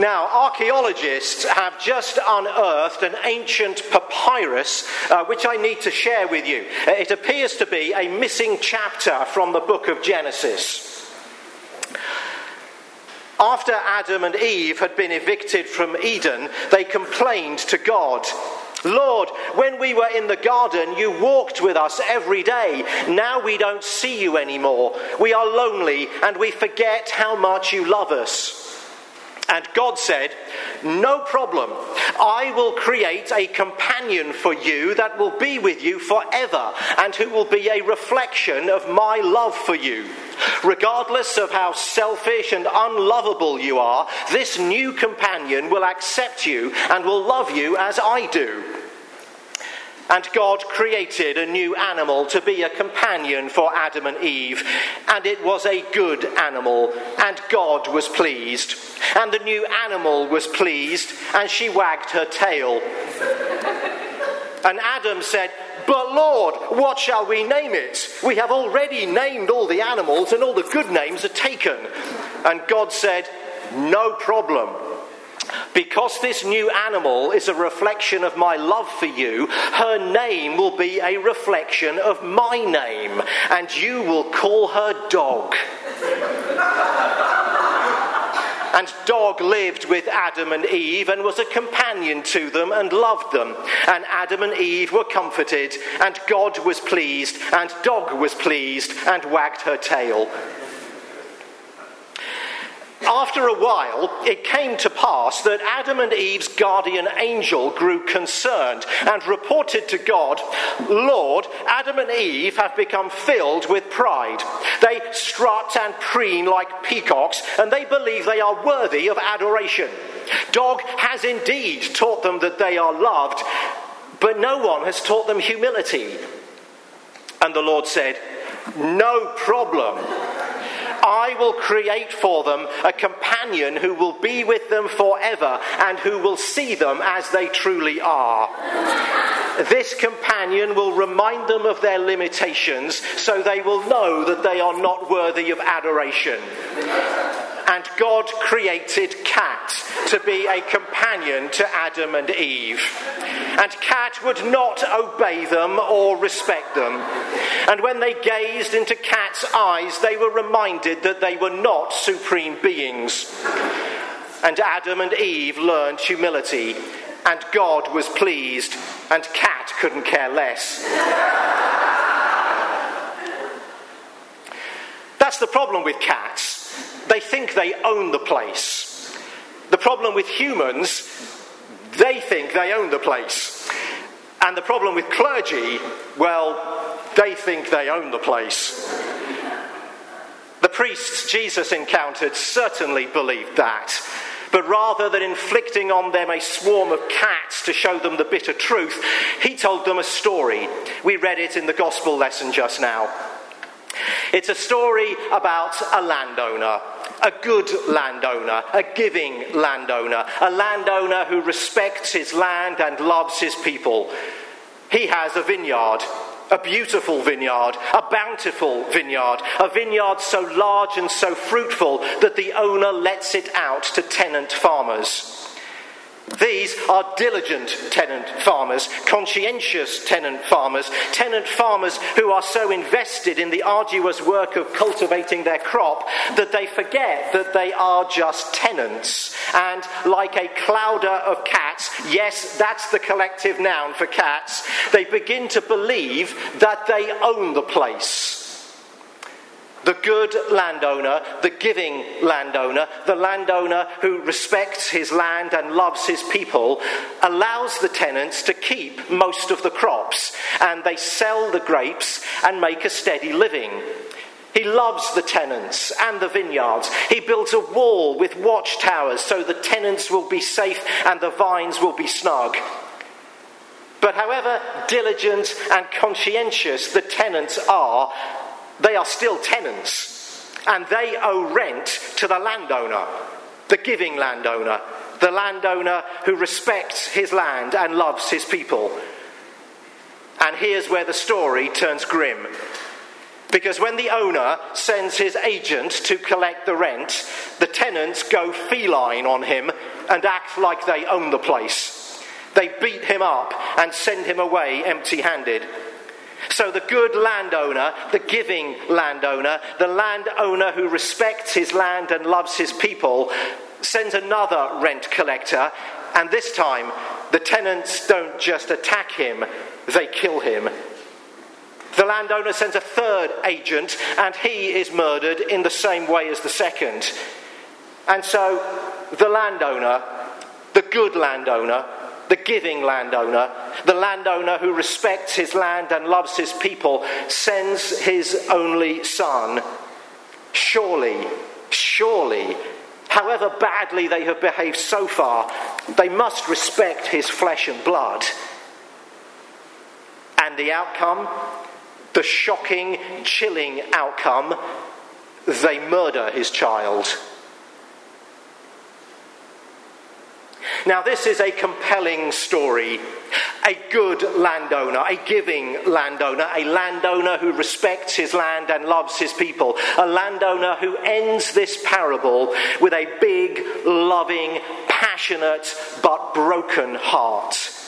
Now, archaeologists have just unearthed an ancient papyrus uh, which I need to share with you. Uh, it appears to be a missing chapter from the book of Genesis. After Adam and Eve had been evicted from Eden, they complained to God. Lord, when we were in the garden, you walked with us every day. Now we don't see you anymore. We are lonely and we forget how much you love us. And God said, No problem. I will create a companion for you that will be with you forever and who will be a reflection of my love for you. Regardless of how selfish and unlovable you are, this new companion will accept you and will love you as I do. And God created a new animal to be a companion for Adam and Eve. And it was a good animal. And God was pleased. And the new animal was pleased. And she wagged her tail. And Adam said, But Lord, what shall we name it? We have already named all the animals, and all the good names are taken. And God said, No problem. Because this new animal is a reflection of my love for you, her name will be a reflection of my name, and you will call her Dog. And Dog lived with Adam and Eve and was a companion to them and loved them. And Adam and Eve were comforted, and God was pleased, and Dog was pleased, and wagged her tail after a while, it came to pass that Adam and Eve's guardian angel grew concerned and reported to God, Lord, Adam and Eve have become filled with pride. They strut and preen like peacocks, and they believe they are worthy of adoration. Dog has indeed taught them that they are loved, but no one has taught them humility. And the Lord said, No problem. I will create for them a companion who will be with them forever and who will see them as they truly are. This companion will remind them of their limitations so they will know that they are not worthy of adoration. And God created Cat to be a companion to Adam and Eve. And Cat would not obey them or respect them. And when they gazed into Cat's eyes, they were reminded that they were not supreme beings. And Adam and Eve learned humility, and God was pleased, and Cat couldn't care less. That's the problem with cats they think they own the place. The problem with humans, they think they own the place. And the problem with clergy, well, they think they own the place. The priests Jesus encountered certainly believed that. But rather than inflicting on them a swarm of cats to show them the bitter truth, he told them a story. We read it in the gospel lesson just now. It's a story about a landowner, a good landowner, a giving landowner, a landowner who respects his land and loves his people. He has a vineyard, a beautiful vineyard, a bountiful vineyard, a vineyard so large and so fruitful that the owner lets it out to tenant farmers. These are diligent tenant farmers, conscientious tenant farmers, tenant farmers who are so invested in the arduous work of cultivating their crop that they forget that they are just tenants. And like a clowder of cats, yes, that's the collective noun for cats, they begin to believe that they own the place the good landowner, the giving landowner, the landowner who respects his land and loves his people, allows the tenants to keep most of the crops and they sell the grapes and make a steady living. He loves the tenants and the vineyards. He builds a wall with watchtowers so the tenants will be safe and the vines will be snug. But however diligent and conscientious the tenants are, they are still tenants and they owe rent to the landowner, the giving landowner, the landowner who respects his land and loves his people. And here's where the story turns grim. Because when the owner sends his agent to collect the rent, the tenants go feline on him and act like they own the place. They beat him up and send him away empty handed. So the good landowner, the giving landowner, the landowner who respects his land and loves his people, sends another rent collector, and this time the tenants don't just attack him, they kill him. The landowner sends a third agent, and he is murdered in the same way as the second. And so the landowner, the good landowner, the giving landowner, the landowner who respects his land and loves his people, sends his only son. Surely, surely, however badly they have behaved so far, they must respect his flesh and blood. And the outcome, the shocking, chilling outcome, they murder his child. Now, this is a compelling story. A good landowner, a giving landowner, a landowner who respects his land and loves his people, a landowner who ends this parable with a big, loving, passionate, but broken heart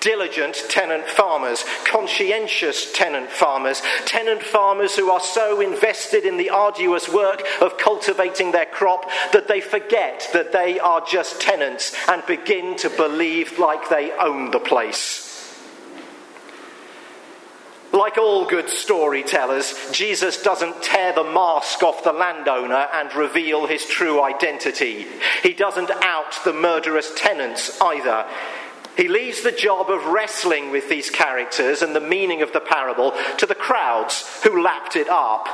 diligent tenant farmers, conscientious tenant farmers, tenant farmers who are so invested in the arduous work of cultivating their crop that they forget that they are just tenants and begin to believe like they own the place. Like all good storytellers, Jesus doesn't tear the mask off the landowner and reveal his true identity. He doesn't out the murderous tenants either. He leaves the job of wrestling with these characters and the meaning of the parable to the crowds who lapped it up.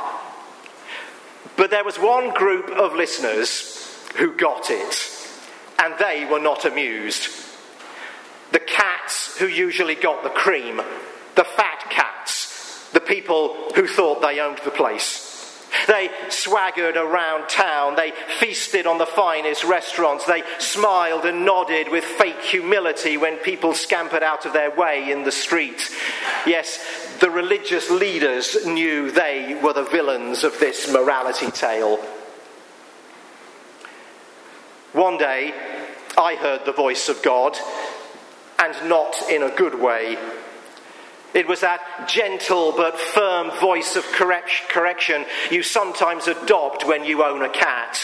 But there was one group of listeners who got it, and they were not amused. The cats who usually got the cream, the fat cats, the people who thought they owned the place. They swaggered around town. They feasted on the finest restaurants. They smiled and nodded with fake humility when people scampered out of their way in the street. Yes, the religious leaders knew they were the villains of this morality tale. One day, I heard the voice of God, and not in a good way. It was that gentle but firm voice of correction you sometimes adopt when you own a cat.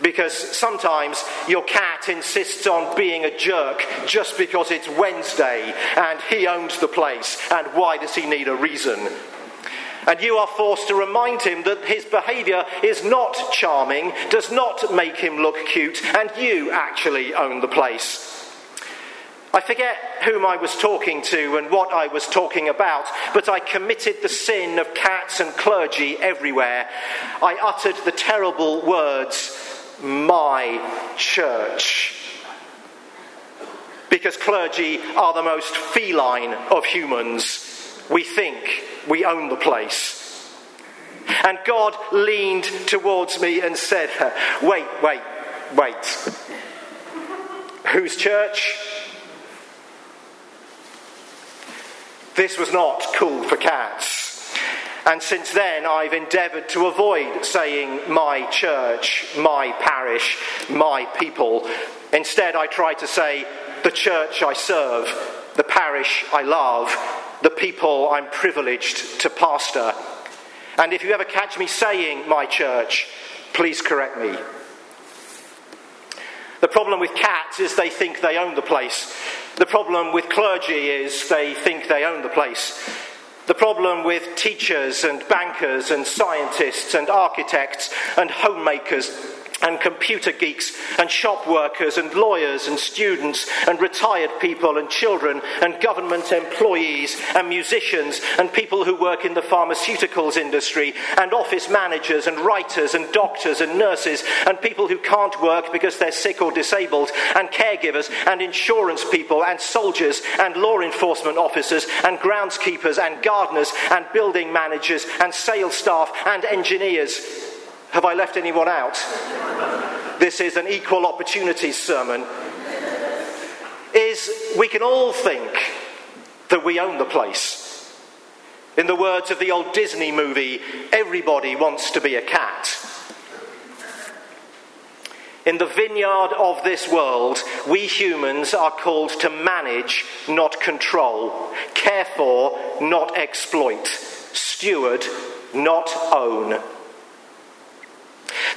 Because sometimes your cat insists on being a jerk just because it's Wednesday and he owns the place, and why does he need a reason? And you are forced to remind him that his behaviour is not charming, does not make him look cute, and you actually own the place. I forget whom I was talking to and what I was talking about, but I committed the sin of cats and clergy everywhere. I uttered the terrible words, my church. Because clergy are the most feline of humans. We think we own the place. And God leaned towards me and said, Wait, wait, wait. Whose church? This was not cool for cats. And since then, I've endeavoured to avoid saying my church, my parish, my people. Instead, I try to say the church I serve, the parish I love, the people I'm privileged to pastor. And if you ever catch me saying my church, please correct me. The problem with cats is they think they own the place. The problem with clergy is they think they own the place. The problem with teachers and bankers and scientists and architects and homemakers and computer geeks and shop workers and lawyers and students and retired people and children and government employees and musicians and people who work in the pharmaceuticals industry and office managers and writers and doctors and nurses and people who can't work because they're sick or disabled and caregivers and insurance people and soldiers and law enforcement officers and groundskeepers and gardeners and building managers and sales staff and engineers have I left anyone out? This is an equal opportunities sermon. Is we can all think that we own the place. In the words of the old Disney movie, everybody wants to be a cat. In the vineyard of this world, we humans are called to manage, not control, care for, not exploit, steward, not own.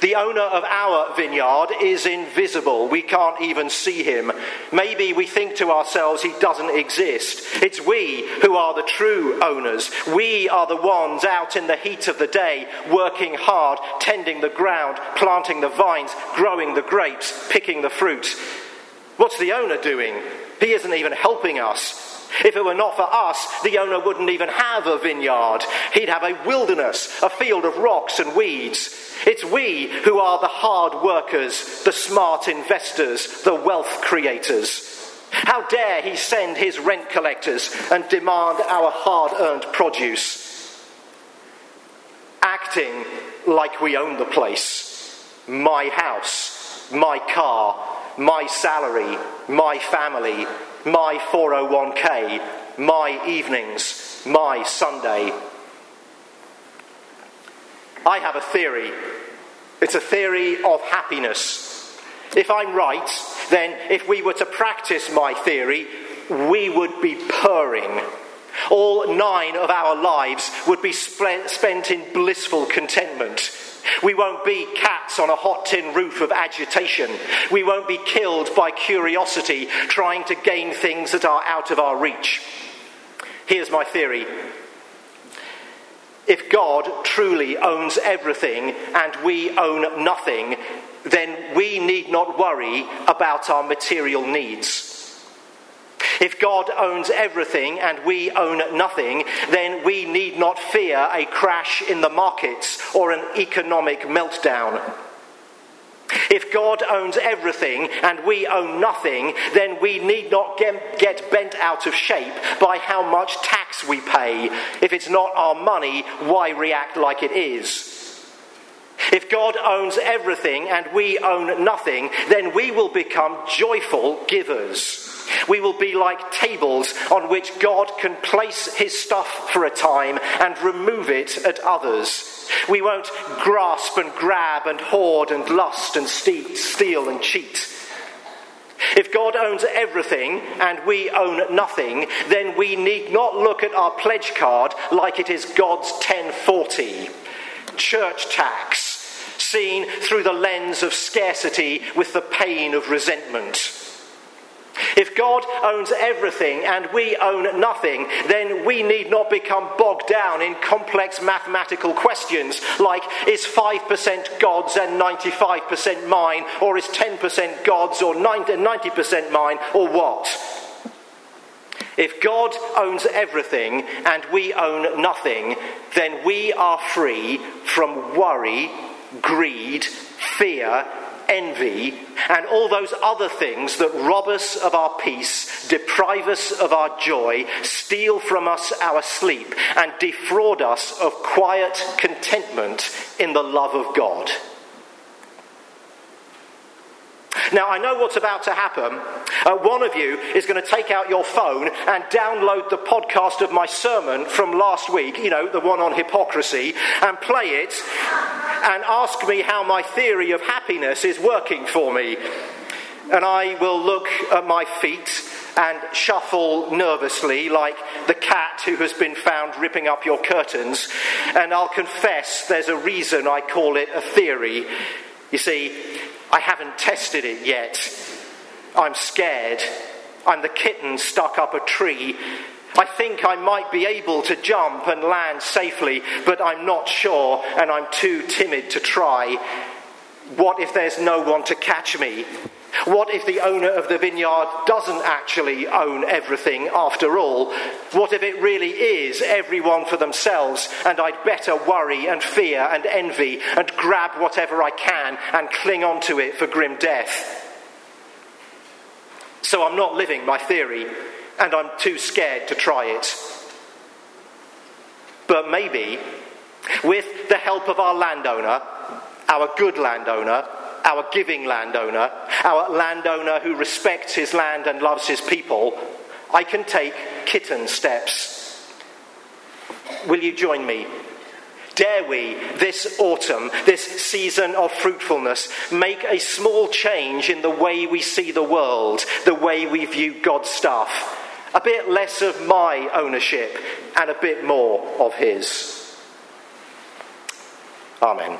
The owner of our vineyard is invisible. We can't even see him. Maybe we think to ourselves he doesn't exist. It's we who are the true owners. We are the ones out in the heat of the day, working hard, tending the ground, planting the vines, growing the grapes, picking the fruit. What's the owner doing? He isn't even helping us. If it were not for us, the owner wouldn't even have a vineyard. He'd have a wilderness, a field of rocks and weeds. It's we who are the hard workers, the smart investors, the wealth creators. How dare he send his rent collectors and demand our hard earned produce? Acting like we own the place. My house, my car, my salary, my family, my 401k, my evenings, my Sunday. I have a theory. It's a theory of happiness. If I'm right, then if we were to practice my theory, we would be purring. All nine of our lives would be spent in blissful contentment. We won't be cats on a hot tin roof of agitation. We won't be killed by curiosity trying to gain things that are out of our reach. Here's my theory. If God truly owns everything and we own nothing, then we need not worry about our material needs. If God owns everything and we own nothing, then we need not fear a crash in the markets or an economic meltdown. If God owns everything and we own nothing, then we need not get, bent out of shape by how much tax we pay. If it's not our money, why react like it is? If God owns everything and we own nothing, then we will become joyful givers. We will be like tables on which God can place his stuff for a time and remove it at others. We won't grasp and grab and hoard and lust and steal and cheat. If God owns everything and we own nothing, then we need not look at our pledge card like it is God's 1040. Church tax, seen through the lens of scarcity with the pain of resentment. If God owns everything and we own nothing, then we need not become bogged down in complex mathematical questions like is 5% God's and 95% mine, or is 10% God's or 90% mine, or what? If God owns everything and we own nothing, then we are free from worry, greed, fear, envy, and all those other things that rob us of our peace, deprive us of our joy, steal from us our sleep, and defraud us of quiet contentment in the love of God. Now, I know what's about to happen. Uh, one of you is going to take out your phone and download the podcast of my sermon from last week, you know, the one on hypocrisy, and play it and ask me how my theory of happiness is working for me. And I will look at my feet and shuffle nervously like the cat who has been found ripping up your curtains. And I'll confess there's a reason I call it a theory. You see, I haven't tested it yet. I'm scared. I'm the kitten stuck up a tree. I think I might be able to jump and land safely, but I'm not sure and I'm too timid to try. What if there's no one to catch me? What if the owner of the vineyard doesn't actually own everything after all? What if it really is everyone for themselves and I'd better worry and fear and envy and grab whatever I can and cling on to it for grim death? So I'm not living my theory and I'm too scared to try it. But maybe, with the help of our landowner, our good landowner, our giving landowner, our landowner who respects his land and loves his people, I can take kitten steps. Will you join me? Dare we, this autumn, this season of fruitfulness, make a small change in the way we see the world, the way we view God's stuff? A bit less of my ownership and a bit more of His. Amen.